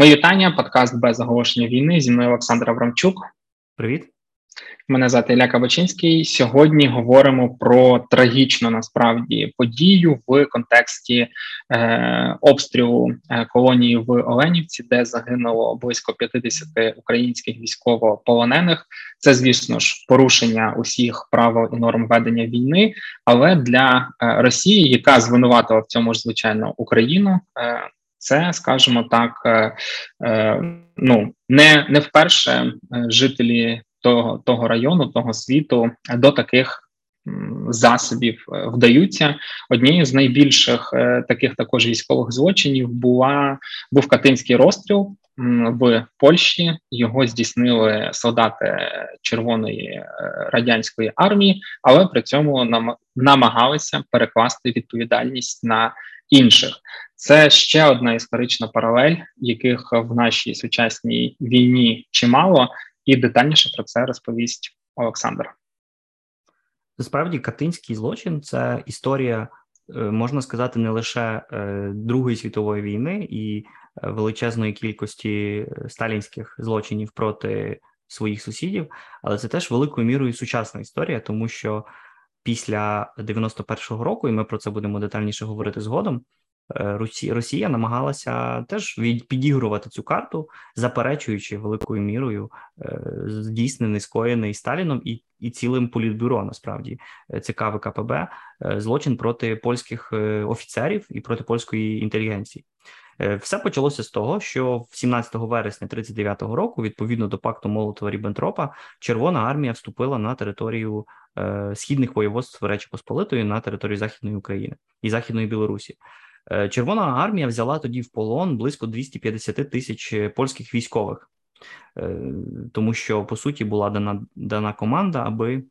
Мої вітання, подкаст без оголошення війни. Зі мною Олександр Аврамчук. Привіт. Мене звати Ілля Кабачинський. Сьогодні говоримо про трагічну насправді подію в контексті е, обстрілу е, колонії в Оленівці, де загинуло близько 50 українських військовополонених. Це, звісно ж, порушення усіх правил і норм ведення війни. Але для е, Росії, яка звинуватила в цьому ж звичайно Україну. Е, це, скажімо так, е, е, ну не не вперше е, жителі того того району, того світу до таких засобів вдаються. Однією з найбільших таких також військових злочинів була був катинський розстріл в Польщі. Його здійснили солдати Червоної радянської армії, але при цьому нам намагалися перекласти відповідальність на інших. Це ще одна історична паралель, яких в нашій сучасній війні чимало, і детальніше про це розповість Олександр. Насправді, катинський злочин це історія, е, можна сказати, не лише е, Другої світової війни і е, величезної кількості сталінських злочинів проти своїх сусідів, але це теж великою мірою сучасна історія, тому що після 91-го року, і ми про це будемо детальніше говорити згодом. Е, Росія намагалася теж підігрувати цю карту, заперечуючи великою мірою е, здійснений скоєний Сталіном і і цілим політбюро насправді е, ЦК ВКПБ злочин проти польських офіцерів і проти польської інтелігенції. Все почалося з того, що 17 вересня 39-го року, відповідно до пакту Молотова Ріббентропа, Червона армія вступила на територію східних воєводств Речі Посполитої на територію Західної України і Західної Білорусі. Е, Червона армія взяла тоді в полон близько 250 тисяч польських військових, е, тому що по суті була дана дана команда, аби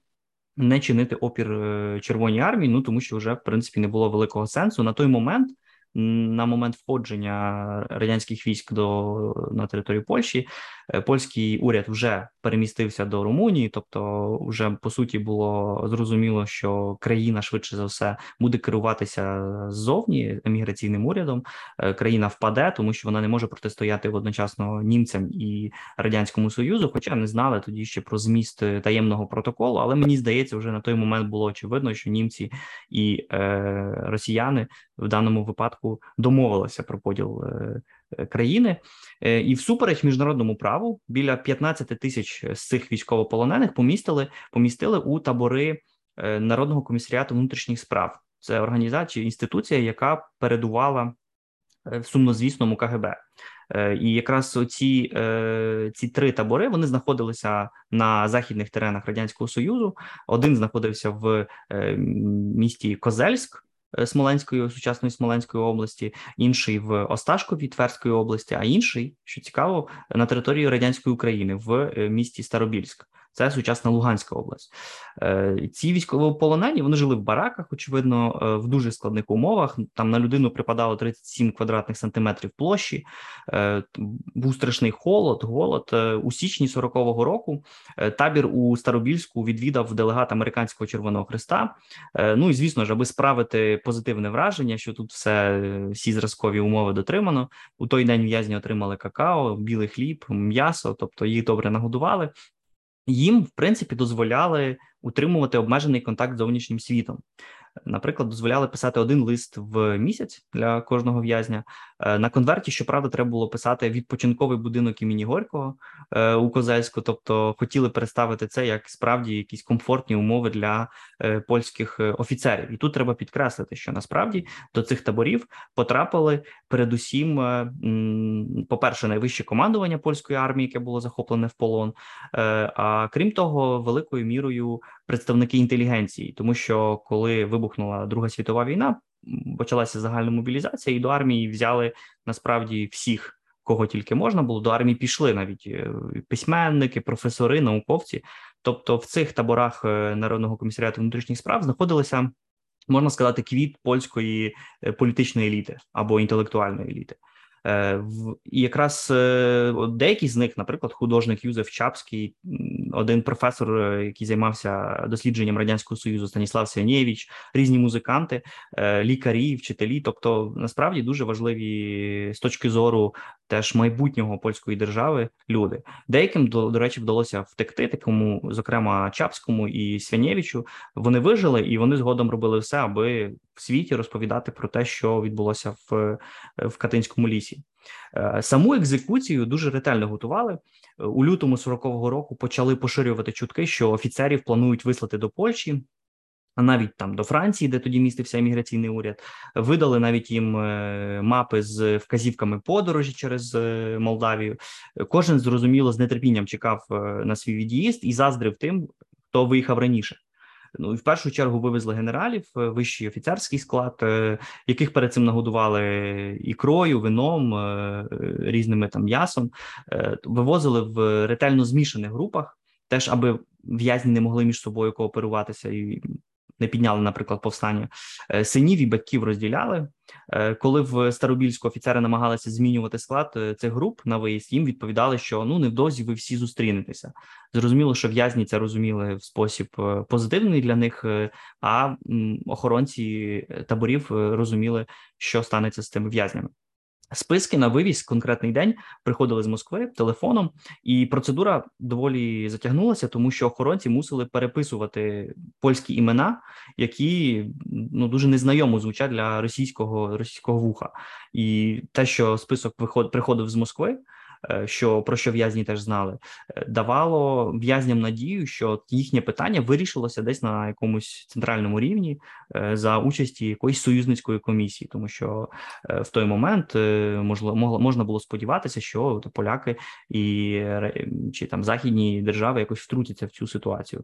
не чинити опір е, Червоній армії. Ну тому що вже в принципі не було великого сенсу на той момент на момент входження радянських військ до на територію Польщі, е, польський уряд вже перемістився до Румунії, тобто, вже по суті було зрозуміло, що країна швидше за все буде керуватися ззовні еміграційним урядом. Е, країна впаде, тому що вона не може протистояти одночасно німцям і радянському союзу. Хоча не знали тоді ще про зміст таємного протоколу. Але мені здається, вже на той момент було очевидно, що німці і е, росіяни в даному випадку домовилися про поділ е, е, країни, е, і всупереч міжнародному праву біля 15 тисяч з цих військовополонених помістили помістили у табори народного комісаріату внутрішніх справ. Це організація, інституція, яка передувала в сумнозвісному КГБ. І якраз оці ці три табори вони знаходилися на західних теренах радянського союзу. Один знаходився в місті Козельськ, Смоленської сучасної Смоленської області, інший в Осташкові Тверської області, а інший, що цікаво, на території радянської України в е, місті Старобільськ. Це сучасна Луганська область. Е, ці військовополонені вони жили в бараках, очевидно, е, в дуже складних умовах. Там на людину припадало 37 квадратних сантиметрів площі. Е, був страшний холод, голод у січні 40-го року. Табір у Старобільську відвідав делегат американського Червоного Христа. Ну і звісно ж, аби справити позитивне враження, що тут все всі зразкові умови дотримано. У той день в'язні отримали какао, білий хліб, м'ясо, тобто їх добре нагодували їм в принципі дозволяли утримувати обмежений контакт з зовнішнім світом. Наприклад, дозволяли писати один лист в місяць для кожного в'язня. Е, на конверті, щоправда, треба було писати відпочинковий будинок імені Горького е, у Козельську, тобто хотіли представити це як справді якісь комфортні умови для е, польських офіцерів. І тут треба підкреслити, що насправді до цих таборів потрапили передусім, по перше, найвище командування польської армії, яке було захоплене в полон. А крім того, великою мірою представники інтелігенції, тому що коли вибухнула Друга світова війна, почалася загальна мобілізація, і до армії взяли насправді всіх. Кого тільки можна було до армії пішли навіть е, письменники, професори, науковці. Тобто, в цих таборах е, народного комісаріату внутрішніх справ знаходилися можна сказати квіт польської е, політичної еліти або інтелектуальної еліти. І якраз деякі з них, наприклад, художник Юзеф Чапський, один професор, е, який займався дослідженням радянського союзу, Станіслав Сянєвич, різні музиканти, лікарі, вчителі, тобто насправді дуже важливі з точки зору теж майбутнього польської держави люди. Деяким до, до речі вдалося втекти, такому, зокрема Чапському і Свянєвичу. Вони вижили і вони згодом робили все, аби в світі розповідати про те, що відбулося в, в Катинському лісі. Е, саму екзекуцію дуже ретельно готували у лютому 40-го року. Почали поширювати чутки, що офіцерів планують вислати до Польщі а навіть там до Франції, де тоді містився імміграційний уряд, видали навіть їм е, мапи з вказівками подорожі через е, Молдавію. Кожен зрозуміло з нетерпінням чекав е, на свій від'їзд і заздрив тим, хто виїхав раніше. Ну і в першу чергу вивезли генералів, вищий офіцерський склад, яких перед цим нагодували ікрою, вином, різними там м'ясом, вивозили в ретельно змішаних групах, теж аби в'язні не могли між собою кооперуватися і не підняли, наприклад, повстання е, синів і батьків розділяли. Е, коли в Старобільську офіцери намагалися змінювати склад е, цих груп на виїзд, їм відповідали, що ну невдовзі ви всі зустрінетеся. Зрозуміло, що в'язні це розуміли в спосіб позитивний для них, а охоронці таборів розуміли, що станеться з цими в'язнями. Списки на вивіз конкретний день приходили з Москви телефоном, і процедура доволі затягнулася, тому що охоронці мусили переписувати польські імена, які ну дуже незнайомо звучать для російського російського вуха, і те, що список виход приходив з Москви. Е, що про що в'язні теж знали, е, давало в'язням надію, що їхнє питання вирішилося десь на якомусь центральному рівні е, за участі якоїсь союзницької комісії, тому що в той момент можливо можна було сподіватися, що поляки і чи там західні держави якось втрутяться в цю ситуацію.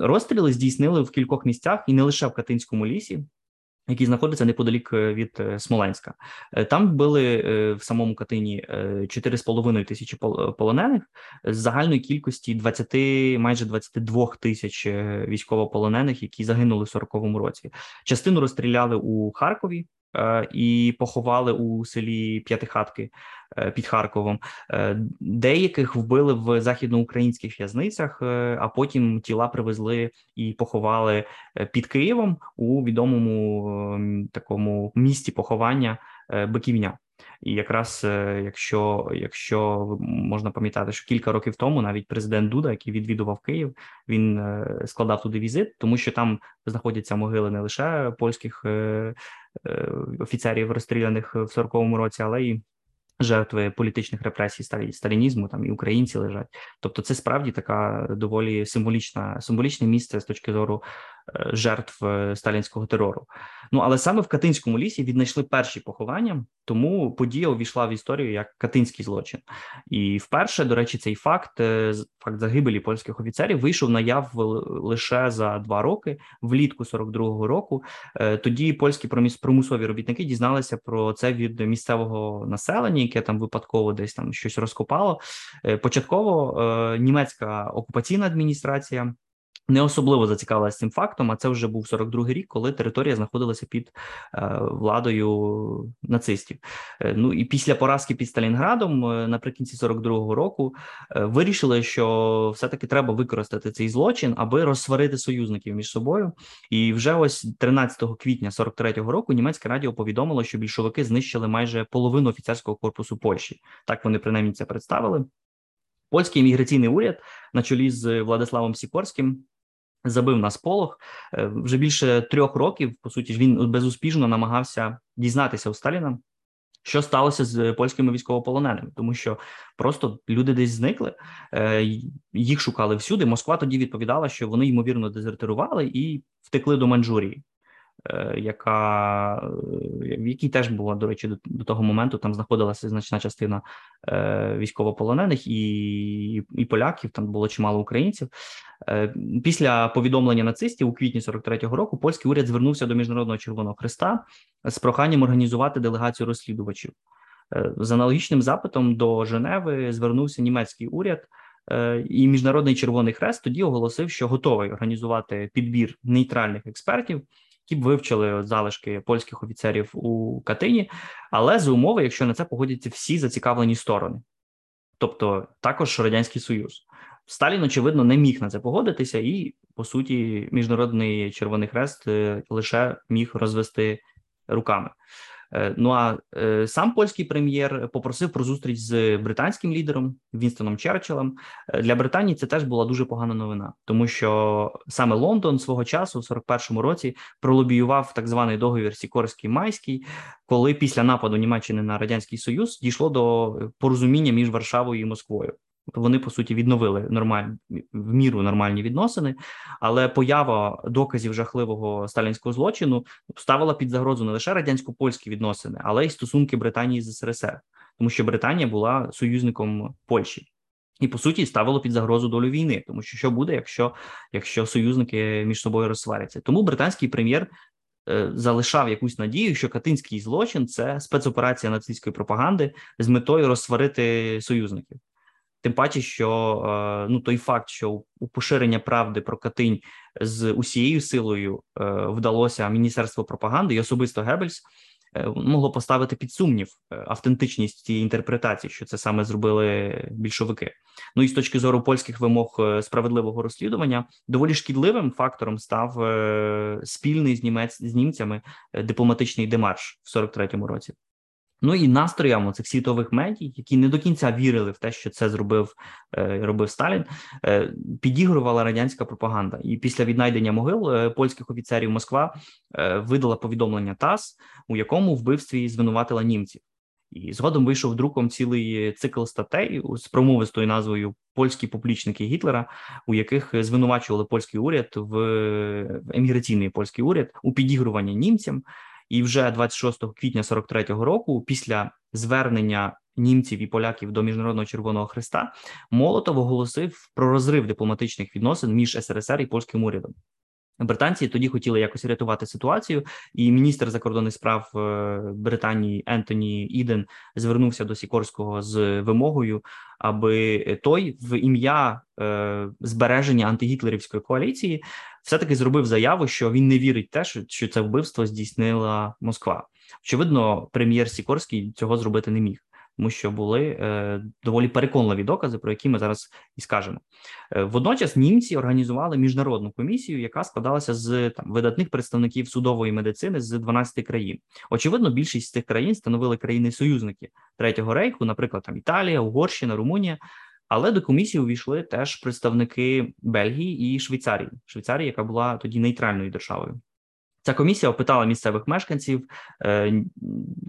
Розстріли здійснили в кількох місцях і не лише в Катинському лісі який знаходиться неподалік е, від е, Смоленська. Е, там були в самому Катині 4,5 тисячі полонених з загальної кількості 20, майже 22 тисяч військовополонених, які загинули в 40-му році. Частину розстріляли у Харкові. І поховали у селі П'ятихатки під Харковом. Деяких вбили в західноукраїнських в'язницях, а потім тіла привезли і поховали під Києвом у відомому ем, такому місті поховання Биківня. І якраз якщо якщо можна пам'ятати, що кілька років тому навіть президент Дуда, який відвідував Київ, він складав туди візит, тому що там знаходяться могили не лише польських Е, офіцерів розстріляних в 40-му році, але і жертви політичних репресій сталінізму, там і українці лежать. Тобто, це справді така доволі символічна символічне місце з точки зору е, жертв е, сталінського терору. Ну але саме в Катинському лісі віднайшли перші поховання, тому подія увійшла в історію як катинський злочин. І вперше, до речі, цей факт факт загибелі польських офіцерів вийшов наяв лише за два роки, влітку 42-го року. Е, тоді польські промислові робітники дізналися про це від місцевого населення, яке там випадково десь там щось розкопало. Е, початково е, німецька окупаційна адміністрація не особливо зацікавилася цим фактом, а це вже був 42-й рік, коли територія знаходилася під е, владою нацистів. Е, ну і після поразки під Сталінградом, е, наприкінці 42-го року, вирішили, що все-таки треба використати цей злочин, аби розсварити союзників між собою. І вже ось 13 квітня 43-го року німецьке радіо повідомило, що більшовики знищили майже половину офіцерського корпусу Польщі. Так вони принаймні це представили. Польський імміграційний уряд на чолі з Владиславом Сікорським забив на сполох е, вже більше трьох років. По суті, він безуспішно намагався дізнатися у Сталіна, що сталося з польськими військовополоненими, тому що просто люди десь зникли, е, їх шукали всюди. Москва тоді відповідала, що вони ймовірно дезертирували і втекли до Маньчжурії. Е, яка е, в якій теж була до речі, до, до того моменту там знаходилася значна частина е, військовополонених і і поляків. Там було чимало українців. Після повідомлення нацистів у квітні 43-го року польський уряд звернувся до міжнародного червоного христа з проханням організувати делегацію розслідувачів. З аналогічним запитом до Женеви звернувся німецький уряд. І міжнародний червоний хрест тоді оголосив, що готовий організувати підбір нейтральних експертів які б вивчили залишки польських офіцерів у Катині, але за умови, якщо на це погодяться всі зацікавлені сторони, тобто також радянський союз. Сталін, очевидно, не міг на це погодитися, і по суті, міжнародний Червоний Хрест е, лише міг розвести руками. Е, ну а е, сам польський прем'єр попросив про зустріч з британським лідером Вінстоном Черчиллем. Е, для Британії це теж була дуже погана новина, тому що саме Лондон свого часу, в 41-му році, пролобіював так званий договір Сікорський майський, коли після нападу Німеччини на радянський союз дійшло до порозуміння між Варшавою і Москвою. Вони по суті відновили нормальні в міру нормальні відносини, але поява доказів жахливого сталінського злочину ставила під загрозу не лише радянсько-польські відносини, але й стосунки Британії з СРСР, тому що Британія була союзником Польщі. І по суті ставило під загрозу долю війни, тому що що буде, якщо якщо союзники між собою розсваряться? Тому британський прем'єр е, залишав якусь надію, що катинський злочин це спецоперація нацистської пропаганди з метою розсварити союзників. Тим паче, що е, ну той факт, що у поширення правди про Катинь з усією силою е, вдалося Міністерство пропаганди і особисто Геббельс е, могло поставити під сумнів автентичність цієї інтерпретації, що це саме зробили більшовики. Ну і з точки зору польських вимог справедливого розслідування, доволі шкідливим фактором став спільний з німець з німцями дипломатичний демарш в 43-му році. Ну і настроям цих світових медій, які не до кінця вірили в те, що це зробив е, робив Сталін, е, підігрувала радянська пропаганда. І після віднайдення могил е, польських офіцерів Москва видала повідомлення ТАСС, у якому вбивстві звинуватила німців. І згодом вийшов друком цілий цикл статей з промовистою назвою Польські поплічники Гітлера, у яких звинувачували польський уряд в еміграційний польський уряд у підігруванні німцям. І вже 26 квітня 43-го року, після звернення німців і поляків до міжнародного червоного хреста, Молотов оголосив про розрив дипломатичних відносин між СРСР і польським урядом. Британці тоді хотіли якось рятувати ситуацію, і міністр закордонних справ е, Британії Ентоні Іден звернувся до Сікорського з вимогою, аби той в ім'я е, збереження антигітлерівської коаліції все таки зробив заяву, що він не вірить те, що це вбивство здійснила Москва. Очевидно, прем'єр Сікорський цього зробити не міг тому що були е, доволі переконливі докази, про які ми зараз і скажемо. Е, водночас німці організували міжнародну комісію, яка складалася з там видатних представників судової медицини з 12 країн. Очевидно, більшість з цих країн становили країни-союзники Третього рейху, наприклад, там Італія, Угорщина, Румунія. Але до комісії увійшли теж представники Бельгії і Швейцарії, Швейцарії, яка була тоді нейтральною державою. Ця комісія опитала місцевих мешканців, е,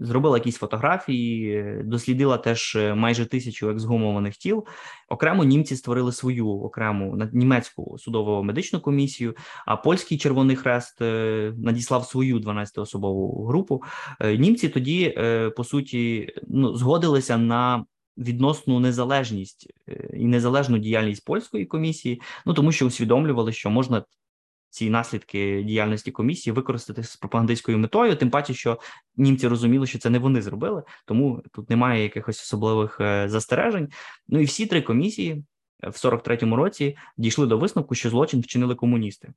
зробила якісь фотографії, дослідила теж е, майже тисячу ексгумованих тіл. Окремо німці створили свою окрему німецьку судово медичну комісію. А польський Червоний Хрест е, надіслав свою 12-особову групу. Німці тоді по суті ну згодилися на. Відносну незалежність і незалежну діяльність польської комісії, ну тому що усвідомлювали, що можна ці наслідки діяльності комісії використати з пропагандистською метою, тим паче, що німці розуміли, що це не вони зробили, тому тут немає якихось особливих е, застережень. Ну і всі три комісії в 43-му році дійшли до висновку, що злочин вчинили комуністи.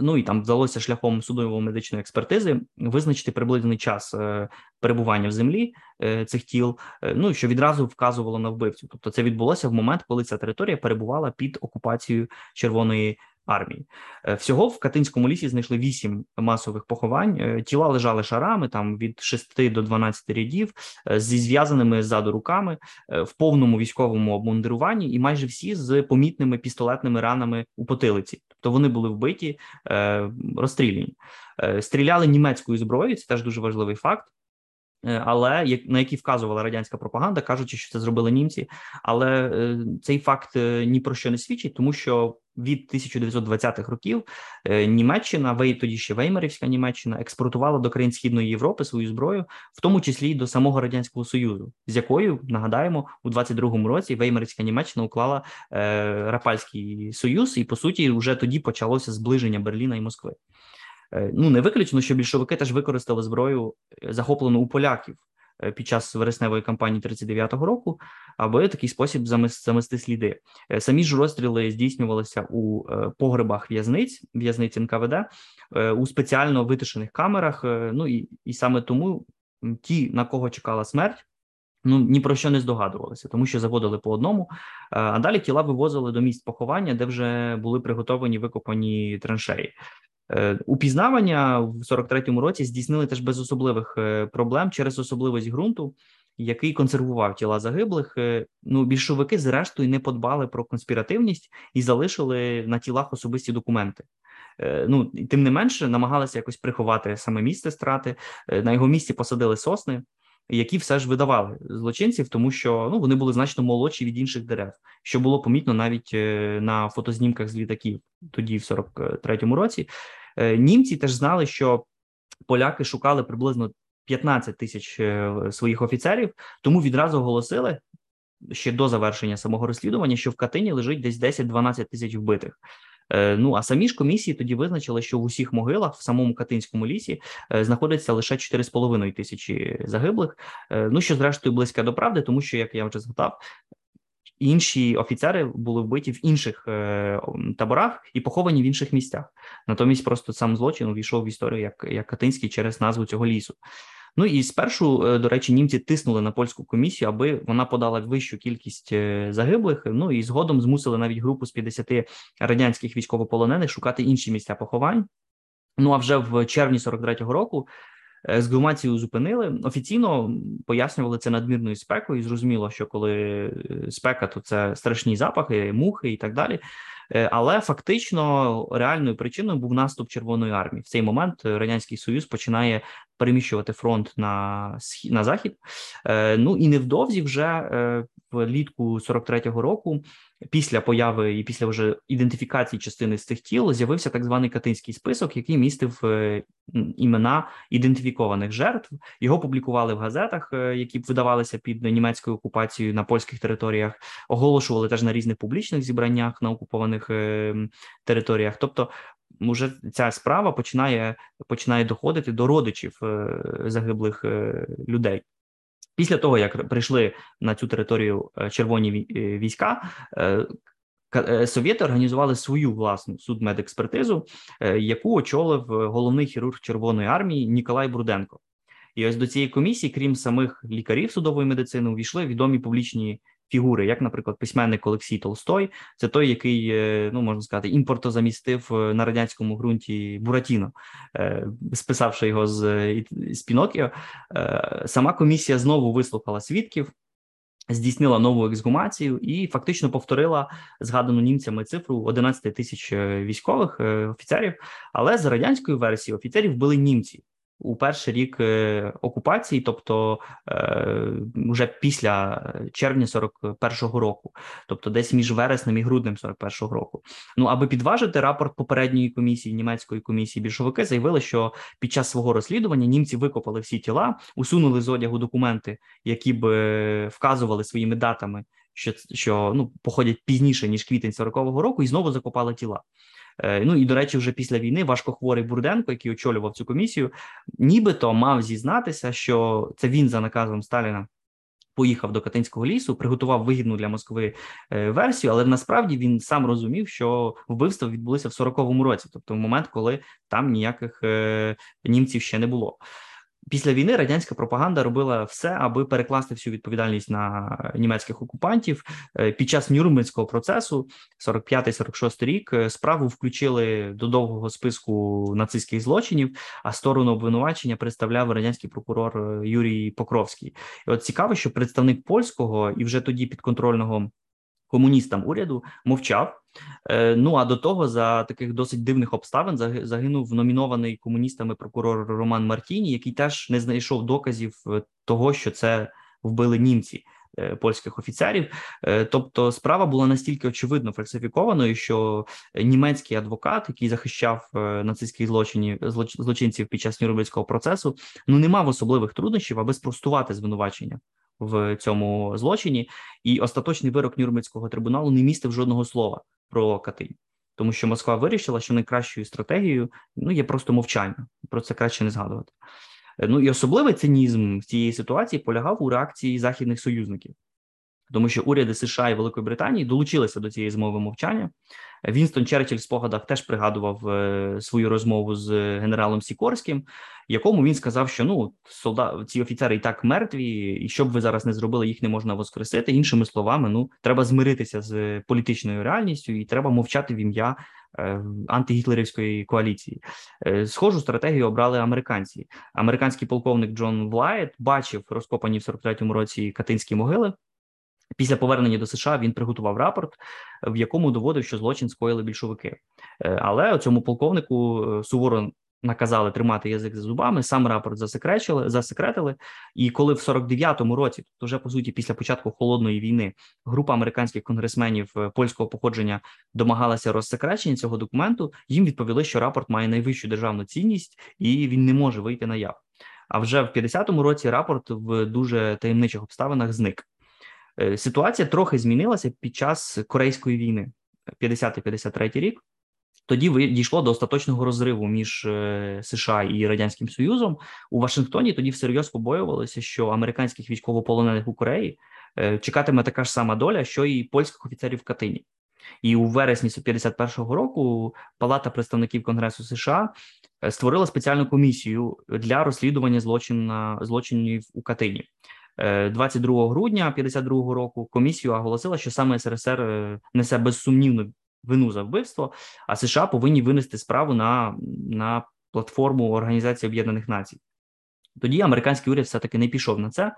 Ну і там вдалося шляхом судово-медичної експертизи визначити приблизний час е, перебування в землі е, цих тіл, ну що відразу вказувало на вбивцю. Тобто, це відбулося в момент, коли ця територія перебувала під окупацією Червоної армії. Е, всього в Катинському лісі знайшли вісім масових поховань. Е, тіла лежали шарами там від 6 до 12 рядів е, зі зв'язаними ззаду руками в повному військовому обмундируванні, і майже всі з помітними пістолетними ранами у потилиці. Тобто вони були вбиті, розстріляні. Стріляли німецькою зброєю. Це теж дуже важливий факт. Але як на які вказувала радянська пропаганда, кажучи, що це зробили німці, але цей факт ні про що не свідчить, тому що від 1920-х років е, Німеччина, тоді ще Веймарівська Німеччина, експортувала до країн Східної Європи свою зброю, в тому числі й до самого радянського союзу, з якою нагадаємо у 22-му році Веймарівська Німеччина уклала е, Рапальський Союз, і по суті, вже тоді почалося зближення Берліна і Москви. Е, ну не виключено, що більшовики теж використали зброю е, захоплену у поляків. Е, під час вересневої кампанії 39-го року, аби такий спосіб замести сліди. Самі ж розстріли здійснювалися у погребах в'язниць, в'язниць НКВД, у спеціально витишених камерах. Ну і, і саме тому ті, на кого чекала смерть. Ну ні про що не здогадувалися, тому що заводили по одному, а далі тіла вивозили до місць поховання, де вже були приготовані викопані траншеї. Упізнавання в 43-му році здійснили теж без особливих проблем через особливість ґрунту, який консервував тіла загиблих. Ну, більшовики, зрештою, не подбали про конспіративність і залишили на тілах особисті документи. Ну тим не менше намагалися якось приховати саме місце страти. На його місці посадили сосни які все ж видавали злочинців, тому що ну вони були значно молодші від інших дерев, що було помітно навіть е, на фотознімках з літаків тоді, в 43-му році. Е, німці теж знали, що поляки шукали приблизно 15 тисяч е, своїх офіцерів, тому відразу оголосили. Ще до завершення самого розслідування, що в Катині лежить десь 10-12 тисяч вбитих. Е, ну а самі ж комісії тоді визначили, що в усіх могилах в самому Катинському лісі знаходиться лише 4,5 тисячі загиблих. Ну що зрештою близьке до правди, тому що як я вже згадав. Інші офіцери були вбиті в інших е, таборах і поховані в інших місцях. Натомість, просто сам злочин увійшов в історію як як Катинський через назву цього лісу. Ну і спершу, е, до речі, німці тиснули на польську комісію, аби вона подала вищу кількість е, загиблих. Ну і згодом змусили навіть групу з 50 радянських військовополонених шукати інші місця поховань. Ну а вже в червні 43-го року. Е, зупинили офіційно пояснювали це надмірною спекою. І Зрозуміло, що коли спека, то це страшні запахи, мухи і так далі. Але фактично реальною причиною був наступ Червоної армії. В цей момент радянський союз починає переміщувати фронт на схід на захід. Е, ну і невдовзі вже е, влітку 43-го року, після появи і після вже ідентифікації частини з цих тіл, з'явився так званий Катинський список, який містив е, імена ідентифікованих жертв. Його публікували в газетах, які видавалися під німецькою окупацією на польських територіях, оголошували теж на різних публічних зібраннях на окупованих територіях. Тобто вже ця справа починає починає доходити до родичів е, загиблих е, людей. Після того, як прийшли на цю територію е, червоні війська, совєти організували свою власну судмедекспертизу, яку очолив головний хірург Червоної армії Ніколай Бруденко. І ось до цієї комісії, крім самих лікарів судової медицини, увійшли відомі публічні фігури, як, наприклад, письменник Олексій Толстой, це той, який е, ну можна сказати, імпортозамістив е, на радянському ґрунті Буратіно, е, списавши його з, з Пінокіо. Сама комісія знову вислухала свідків. Здійснила нову ексгумацію і фактично повторила згадану німцями цифру 11 тисяч військових офіцерів. Але за радянською версією офіцерів були німці, у перший рік е, окупації, тобто е, вже після червня 41-го року, тобто десь між вереснем і груднем 41-го року. Ну аби підважити рапорт попередньої комісії німецької комісії, більшовики заявили, що під час свого розслідування німці викопали всі тіла, усунули з одягу документи, які б е, вказували своїми датами, що що ну походять пізніше ніж квітень 40-го року, і знову закопали тіла. Е, ну і до речі, вже після війни важкохворий Бурденко, який очолював цю комісію, нібито мав зізнатися, що це він за наказом Сталіна. Поїхав до Катинського лісу, приготував вигідну для Москви е, версію, але насправді він сам розумів, що вбивства відбулися в 40-му році, тобто в момент, коли там ніяких е, німців ще не було. Після війни радянська пропаганда робила все, аби перекласти всю відповідальність на німецьких окупантів. Е, під час Нюрнберзького процесу, 45-46 рік, е, справу включили до довгого списку нацистських злочинів. А сторону обвинувачення представляв радянський прокурор е, Юрій Покровський. І От цікаво, що представник польського і вже тоді підконтрольного комуністам уряду мовчав. Е, ну а до того за таких досить дивних обставин загинув номінований комуністами прокурор Роман Мартіні, який теж не знайшов доказів е, того, що це вбили німці. Е, польських офіцерів, тобто справа була настільки очевидно фальсифікованою, що німецький адвокат, який захищав нацистських злочинів злочинців під час Нюрнберзького процесу, ну не мав особливих труднощів, аби спростувати звинувачення в цьому злочині, і остаточний вирок Нюрнберзького трибуналу не містив жодного слова про Катинь. Тому що Москва вирішила, що найкращою стратегією ну є просто мовчання, про це краще не згадувати. Ну і особливий цинізм цієї ситуації полягав у реакції західних союзників, тому що уряди США і Великої Британії долучилися до цієї змови мовчання. Вінстон Черчилль в спогадах теж пригадував е, свою розмову з генералом Сікорським, якому він сказав, що ну солдат, ці офіцери і так мертві, і що б ви зараз не зробили, їх не можна воскресити. Іншими словами, ну треба змиритися з політичною реальністю, і треба мовчати в ім'я е, антигітлерівської коаліції. Е, схожу стратегію обрали американці. Американський полковник Джон Влайт бачив розкопані в 43-му році катинські могили. Після повернення до США він приготував рапорт, в якому доводив, що злочин скоїли більшовики. Е, але цьому полковнику е, суворо наказали тримати язик за зубами. Сам рапорт засекречили, засекретили. І коли в 49-му році, то вже по суті, після початку холодної війни, група американських конгресменів е, польського походження домагалася розсекречення цього документу. Їм відповіли, що рапорт має найвищу державну цінність і він не може вийти на яв. А вже в 50-му році рапорт в дуже таємничих обставинах зник. Е, ситуація трохи змінилася під час Корейської війни, 50-53 рік. Тоді дійшло до остаточного розриву між е, США і Радянським Союзом у Вашингтоні. Тоді всерйоз побоювалося, що американських військовополонених у Кореї е, чекатиме така ж сама доля, що і польських офіцерів в Катині. І у вересні 51-го року Палата представників Конгресу США створила спеціальну комісію для розслідування злочин злочинів у Катині. 22 е, грудня 52 року комісію оголосила, що саме СРСР е, несе безсумнівну вину за вбивство, а США повинні винести справу на, на платформу Організації Об'єднаних Націй. Тоді американський уряд все таки не пішов на це.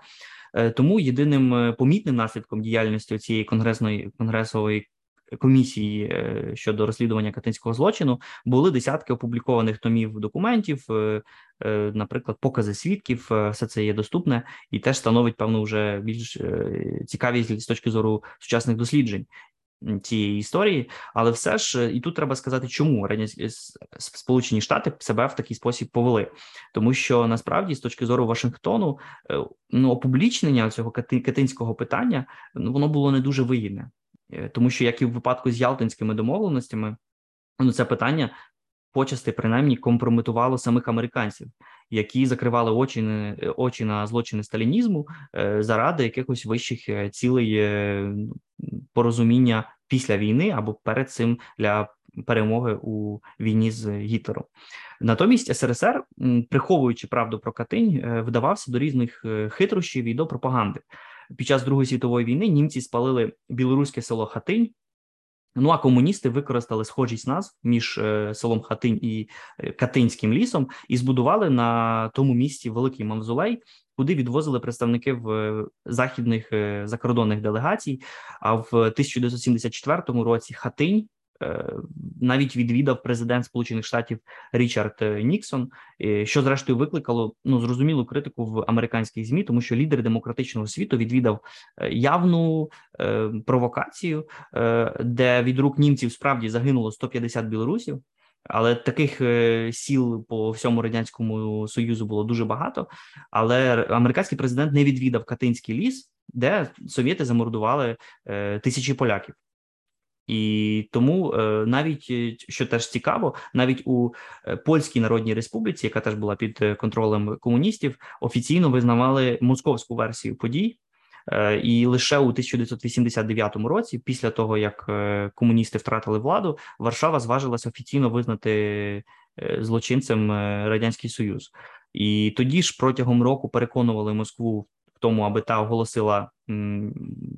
Е, тому єдиним помітним наслідком діяльності цієї конгресної конгресової комісії щодо розслідування катинського злочину були десятки опублікованих томів документів, наприклад, покази свідків, все це є доступне і теж становить певну вже більш цікавість з точки зору сучасних досліджень. Цієї історії, але все ж і тут треба сказати, чому радянські Сполучені Штати себе в такий спосіб повели, тому що насправді з точки зору Вашингтону ну опублічнення цього катинського питання ну воно було не дуже вигідне. Е, тому що, як і в випадку з Ялтинськими домовленостями, ну це питання почасти принаймні компрометувало самих американців, які закривали очі очі на злочини сталінізму е, заради якихось вищих е, цілей порозуміння після війни або перед цим для перемоги у війні з Гітлером. Натомість СРСР, приховуючи правду про Катинь, вдавався до різних хитрощів і до пропаганди під час Другої світової війни німці спалили білоруське село Хатинь. Ну а комуністи використали схожість назв між е, селом Хатинь і е, Катинським лісом і збудували на тому місці великий мавзолей, куди відвозили представників е, західних закордонних делегацій. А в 1974 році Хатинь Е, навіть відвідав президент Сполучених Штатів Річард е, Ніксон, е, що зрештою викликало ну зрозумілу критику в американських змі, тому що лідер демократичного світу відвідав явну провокацію, де від рук німців справді загинуло 150 білорусів. Але таких сіл по всьому радянському союзу було дуже багато. Але американський президент не відвідав Катинський ліс, де совєти замордували тисячі поляків. І тому е, навіть е, що теж цікаво, навіть у е, польській народній республіці, яка теж була під контролем комуністів, офіційно визнавали московську версію подій. І лише у 1989 році, після того як комуністи втратили владу, Варшава зважилася офіційно визнати злочинцем радянський союз, і тоді ж протягом року переконували Москву в тому, аби та оголосила,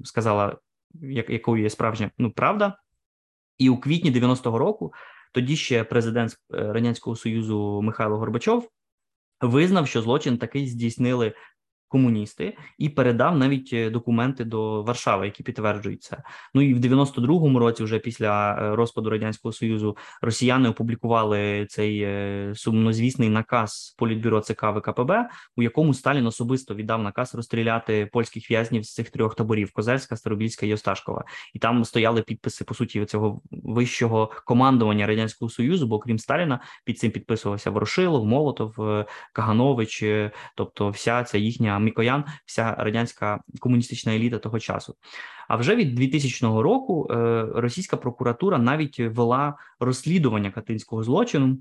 сказала як, якою є справжня ну правда, і у квітні 90-го року тоді ще президент е, радянського союзу Михайло Горбачов визнав, що злочин такий здійснили комуністи і передав навіть е, документи до Варшави, які підтверджують це. Ну і в 92-му році, вже після е, розпаду радянського союзу, росіяни опублікували цей е, сумнозвісний наказ політбюро ЦК ВКПБ, у якому Сталін особисто віддав наказ розстріляти польських в'язнів з цих трьох таборів: Козельська, Старобільська і Осташкова. І там стояли підписи по суті цього вищого командування радянського союзу. Бо крім Сталіна, під цим підписувався Ворошилов, Молотов, Каганович, тобто вся ця їхня. Мікоян, вся радянська комуністична еліта того часу. А вже від 2000 року е, російська прокуратура навіть вела розслідування катинського злочину.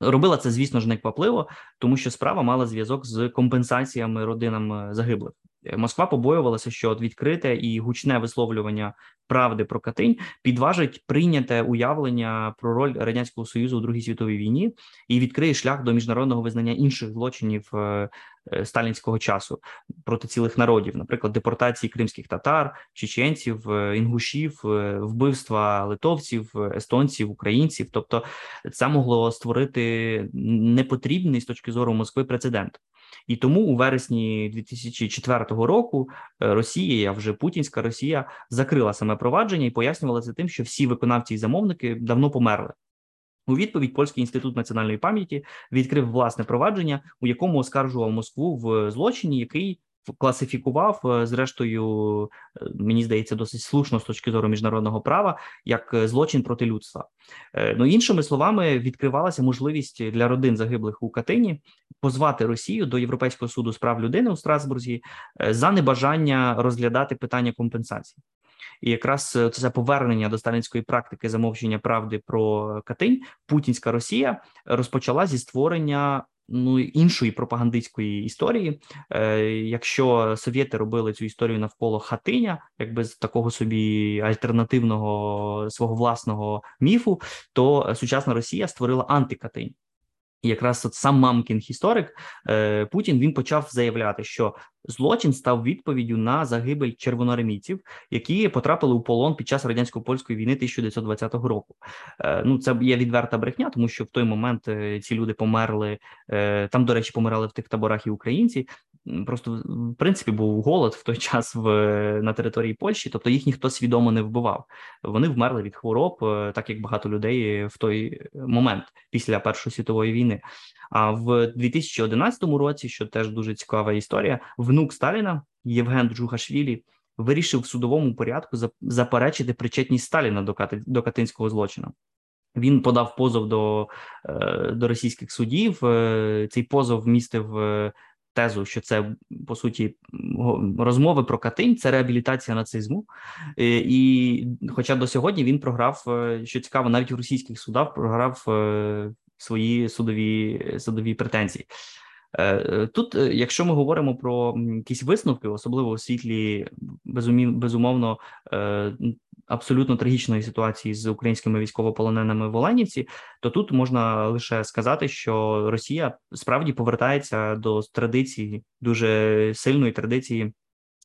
Робила це, звісно ж, неквапливо, тому що справа мала зв'язок з компенсаціями родинам е, загиблих. Москва побоювалася, що відкрите і гучне висловлювання правди про Катинь підважить прийняте уявлення про роль радянського союзу у другій світовій війні і відкриє шлях до міжнародного визнання інших злочинів е, е, сталінського часу проти цілих народів, наприклад, депортації кримських татар, чеченців, е, інгушів, вбивства литовців, естонців, українців. Тобто, це могло створити непотрібний з точки зору Москви прецедент. І тому у вересні 2004 року Росія, а вже Путінська Росія, закрила саме провадження і пояснювала це тим, що всі виконавці і замовники давно померли. У відповідь Польський інститут національної пам'яті відкрив власне провадження, у якому оскаржував Москву в злочині, який класифікував, е, зрештою, е, мені здається, досить слушно з точки зору міжнародного права як е, злочин проти людства. Ну іншими словами, відкривалася можливість для родин загиблих у Катині позвати Росію до Європейського суду з прав людини у Страсбурзі за небажання розглядати питання компенсації. І якраз це повернення до сталінської практики замовчення правди про Катинь, Путінська Росія розпочала зі створення ну іншої пропагандистської історії. Е, Якщо совєти робили цю історію навколо хатиня, якби з такого собі альтернативного свого власного міфу, то сучасна Росія створила антикатинь. Якраз от сам мамкін історик е, Путін він почав заявляти, що злочин став відповіддю на загибель червоноармійців, які потрапили у полон під час радянсько-польської війни 1920 року. Е, ну це є відверта брехня, тому що в той момент е, ці люди померли там. До речі, помирали в тих таборах і українці. Просто в принципі був голод в той час в на території Польщі, тобто їх ніхто свідомо не вбивав. Вони вмерли від хвороб, так як багато людей в той момент після Першої світової війни. А в 2011 році, що теж дуже цікава історія, внук Сталіна Євген Джухашвілі вирішив в судовому порядку заперечити причетність Сталіна до до катинського злочину. Він подав позов до е, до російських судів. Е, цей позов містив е, тезу, що це по суті розмови про Катинь, це реабілітація нацизму, і, хоча до сьогодні він програв, що цікаво, навіть в російських судах програв свої судові судові претензії. Е, е, тут, е, якщо ми говоримо про якісь висновки, особливо у світлі безумовно абсолютно трагічної ситуації з українськими військовополоненими в Оленівці, то тут можна лише сказати, що Росія справді повертається до традиції дуже сильної традиції.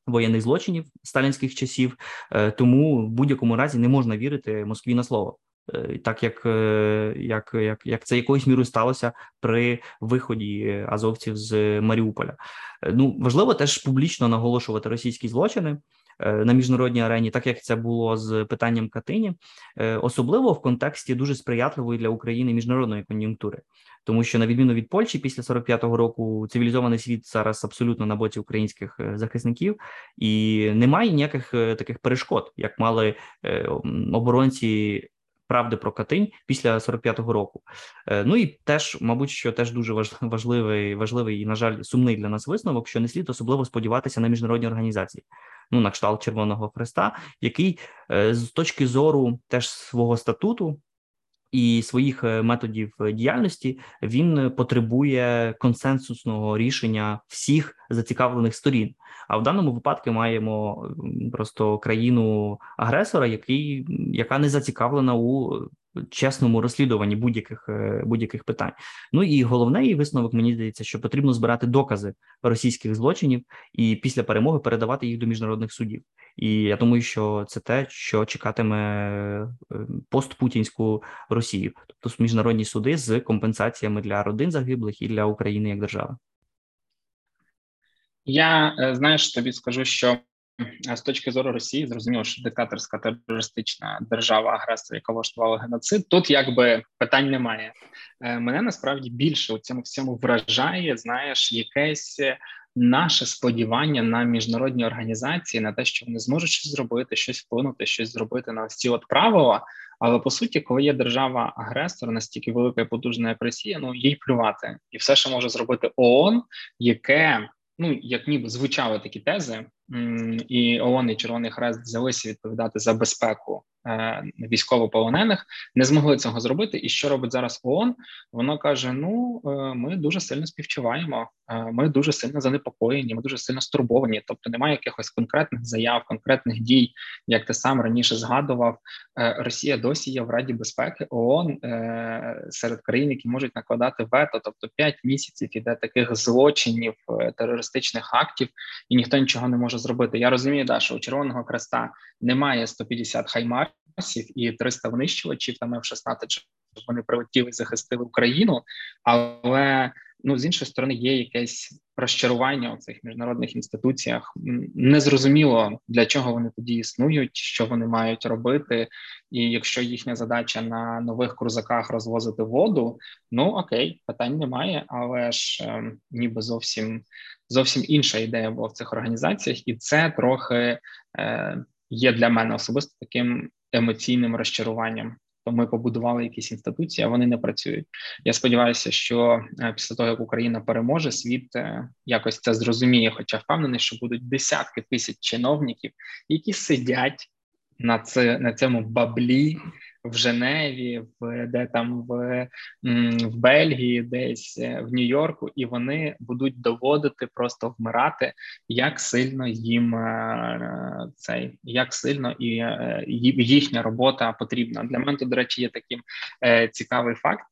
Воєнних злочинів сталінських часів, тому в будь-якому разі не можна вірити Москві на слово. Е, так як е, як, як, як це якоюсь мірою сталося при виході азовців з Маріуполя. Е, ну важливо теж публічно наголошувати російські злочини. На міжнародній арені, так як це було з питанням Катині, особливо в контексті дуже сприятливої для України міжнародної кон'юнктури, тому що на відміну від Польщі, після 45-го року цивілізований світ зараз абсолютно на боці українських захисників, і немає ніяких таких перешкод, як мали оборонці правди про Катинь після 45-го року. Е, ну і теж, мабуть, що теж дуже важливий, важливий і на жаль, сумний для нас висновок, що не слід особливо сподіватися на міжнародні організації. Ну, на кшталт Червоного Хреста, який е, з точки зору теж свого статуту і своїх е, методів діяльності він потребує консенсусного рішення всіх зацікавлених сторін. А в даному випадку маємо просто країну агресора, який яка не зацікавлена у чесному розслідуванні будь-яких е, будь-яких питань. Ну і головний висновок мені здається, що потрібно збирати докази російських злочинів і після перемоги передавати їх до міжнародних судів. І я думаю, що це те, що чекатиме е, постпутінську Росію, тобто міжнародні суди з компенсаціями для родин загиблих і для України як держави. Я е, знаєш, тобі скажу, що з точки зору Росії зрозуміло, що диктаторська терористична держава агресор, яка влаштувала геноцид, тут якби питань немає. Е, мене насправді більше у цьому всьому вражає, знаєш, якесь наше сподівання на міжнародні організації, на те, що вони зможуть щось зробити, щось вплинути, щось зробити на ці от правила. Але по суті, коли є держава-агресор настільки велика і потужна, як Росія, ну їй плювати, і все, що може зробити ООН, яке ну як ніби звучали такі тези і ООН і Червоний Хрест взялися відповідати за безпеку Е, військовополонених не змогли цього зробити. І що робить зараз ООН? Воно каже: Ну е, ми дуже сильно співчуваємо, е, ми дуже сильно занепокоєні, ми дуже сильно стурбовані. Тобто немає якихось конкретних заяв, конкретних дій, як ти сам раніше згадував. Росія досі є в Раді безпеки ООН серед країн, які можуть накладати вето, тобто 5 місяців іде таких злочинів, терористичних актів, і ніхто нічого не може зробити. Я розумію, да, що у Червоного Креста немає 150 хаймар і 300 винищувачів там F-16, щоб вони прилетіли і захистили Україну. Але ну з іншої сторони є якесь розчарування у цих міжнародних інституціях. Незрозуміло для чого вони тоді існують, що вони мають робити. І якщо їхня задача на нових крузаках розвозити воду, ну окей, питань немає, але ж е, ніби зовсім зовсім інша ідея була в цих організаціях, і це трохи. Е, Є для мене особисто таким емоційним розчаруванням. То ми побудували якісь інституції, а вони не працюють. Я сподіваюся, що е, після того як Україна переможе, світ е, якось це зрозуміє, хоча впевнений, що будуть десятки тисяч чиновників, які сидять на це на цьому баблі в Женеві, в де там в в Бельгії, десь е, в Нью-Йорку, і вони будуть доводити просто вмирати, як сильно їм е, цей, як сильно і е, їхня робота потрібна. Для мене до речі, є таким цікавий факт.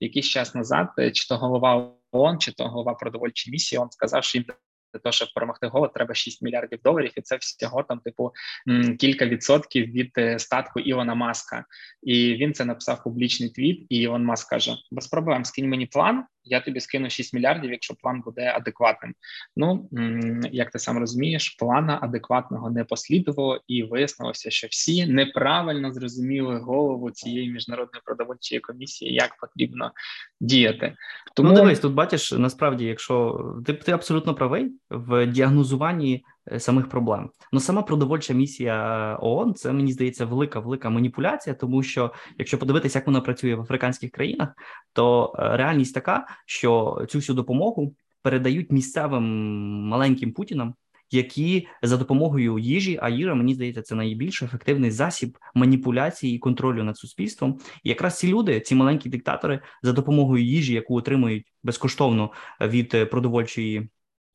Якийсь час назад, чи то голова ООН, чи то голова продовольчої місії, он сказав, що їм для того, щоб перемогти голод, треба 6 мільярдів доларів, і це всього там, типу, кілька відсотків від е, статку Ілона Маска. І він це написав публічний твіт. І Ілон Маск каже: без проблем скинь мені план я тобі скину 6 мільярдів, якщо план буде адекватним. Ну як ти сам розумієш, плана адекватного не послідувало, і вияснилося, що всі неправильно зрозуміли голову цієї міжнародної продовольчої комісії, як потрібно діяти. Тому ну, дивись, тут бачиш, насправді, якщо ти ти абсолютно правий в діагнозуванні. Е, самих проблем. Ну сама продовольча місія ООН, це мені здається велика велика маніпуляція, тому що якщо подивитися, як вона працює в африканських країнах, то е, реальність така, що цю всю допомогу передають місцевим маленьким путінам. Які за допомогою їжі, а їжа, мені здається, це найбільш ефективний засіб маніпуляції і контролю над суспільством. І якраз ці люди, ці маленькі диктатори, за допомогою їжі, яку отримують безкоштовно від продовольчої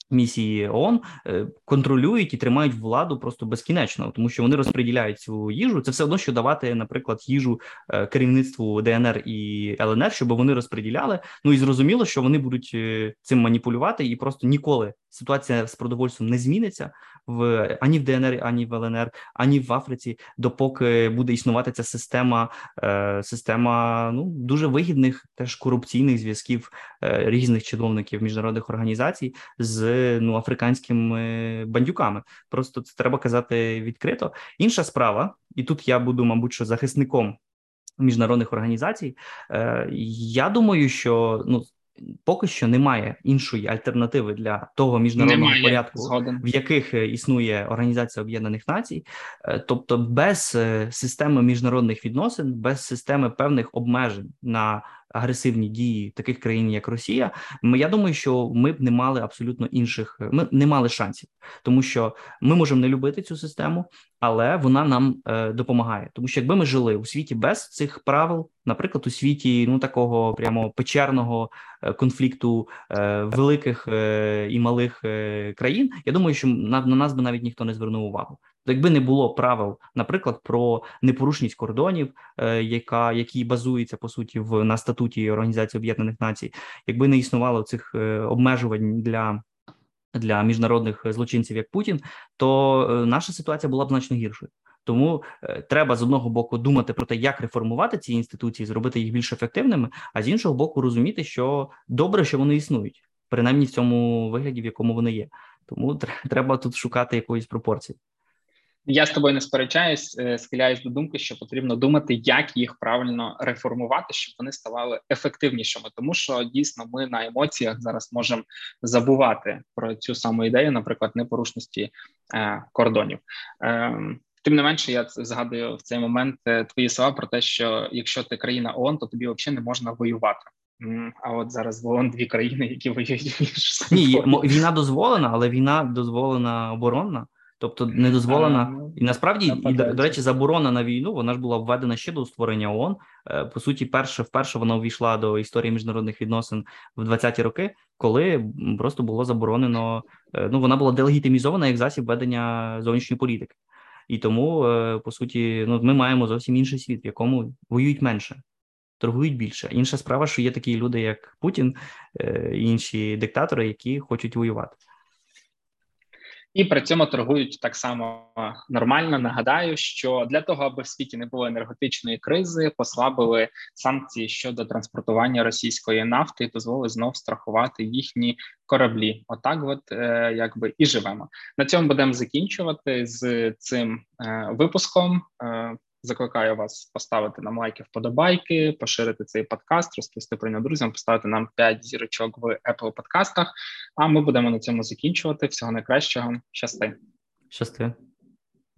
місії ООН е, контролюють і тримають владу просто безкінечно, тому що вони розподіляють цю їжу. Це все одно, що давати, наприклад, їжу е, керівництву ДНР і ЛНР, щоб вони розподіляли. Ну і зрозуміло, що вони будуть е, цим маніпулювати, і просто ніколи ситуація з продовольством не зміниться в ані в ДНР, ані в ЛНР, ані в Африці, допоки буде існувати ця система, е, система ну дуже вигідних теж корупційних зв'язків е, різних чиновників міжнародних організацій з ну африканськими бандюками. Просто це треба казати відкрито. Інша справа, і тут я буду, мабуть, що захисником. Міжнародних організацій, е, я думаю, що ну поки що немає іншої альтернативи для того міжнародного немає, порядку, згоден. в яких е, існує Організація Об'єднаних Націй, е, тобто без е, системи міжнародних відносин, без системи певних обмежень на агресивні дії таких країн, як Росія, ми я думаю, що ми б не мали абсолютно інших, ми не мали шансів, тому що ми можемо не любити цю систему, але вона нам е, допомагає. Тому що якби ми жили у світі без цих правил, наприклад, у світі ну такого прямо печерного е, конфлікту е, великих е, і малих е, країн, я думаю, що на, на нас би навіть ніхто не звернув увагу. Якби не було правил, наприклад, про непорушність кордонів, е, яка які базуються по суті в на статуті Організації Об'єднаних Націй, якби не існувало цих е, обмежувань для для міжнародних злочинців як Путін, то е, наша ситуація була б значно гіршою. Тому треба з одного боку думати про те, як реформувати ці інституції, зробити їх більш ефективними, а з іншого боку, розуміти, що добре, що вони існують, принаймні в цьому вигляді, в якому вони є. Тому треба тут шукати якоїсь пропорції. Я з тобою не сперечаюсь, е, схиляюсь до думки, що потрібно думати, як їх правильно реформувати, щоб вони ставали ефективнішими, тому що дійсно ми на емоціях зараз можемо забувати про цю саму ідею, наприклад, непорушності е, кордонів. Е, Тим не менше, я згадую в цей момент е, твої слова про те, що якщо ти країна ООН, то тобі взагалі не можна воювати. А от зараз в ООН дві країни, які воюють між Ні, війна дозволена, але війна дозволена оборонна. Тобто не дозволена ну, і насправді і до, речі, заборона на війну вона ж була введена ще до створення ООН. Е, по суті, перше вперше вона увійшла до історії міжнародних відносин в 20-ті роки, коли просто було заборонено. Е, ну вона була делегітимізована як засіб ведення зовнішньої політики, і тому е, по суті, ну ми маємо зовсім інший світ, в якому воюють менше. Торгують більше. Інша справа, що є такі люди, як Путін, інші диктатори, які хочуть воювати і при цьому торгують так само нормально. Нагадаю, що для того, аби в світі не було енергетичної кризи, послабили санкції щодо транспортування російської нафти і дозволили знов страхувати їхні кораблі. Отак, от е, якби і живемо. На цьому будемо закінчувати з цим е, випуском. Закликаю вас поставити нам лайки, вподобайки, поширити цей подкаст, розповісти про нього друзям, поставити нам 5 зірочок в Apple подкастах. А ми будемо на цьому закінчувати. Всього найкращого. Щасти. Щасти.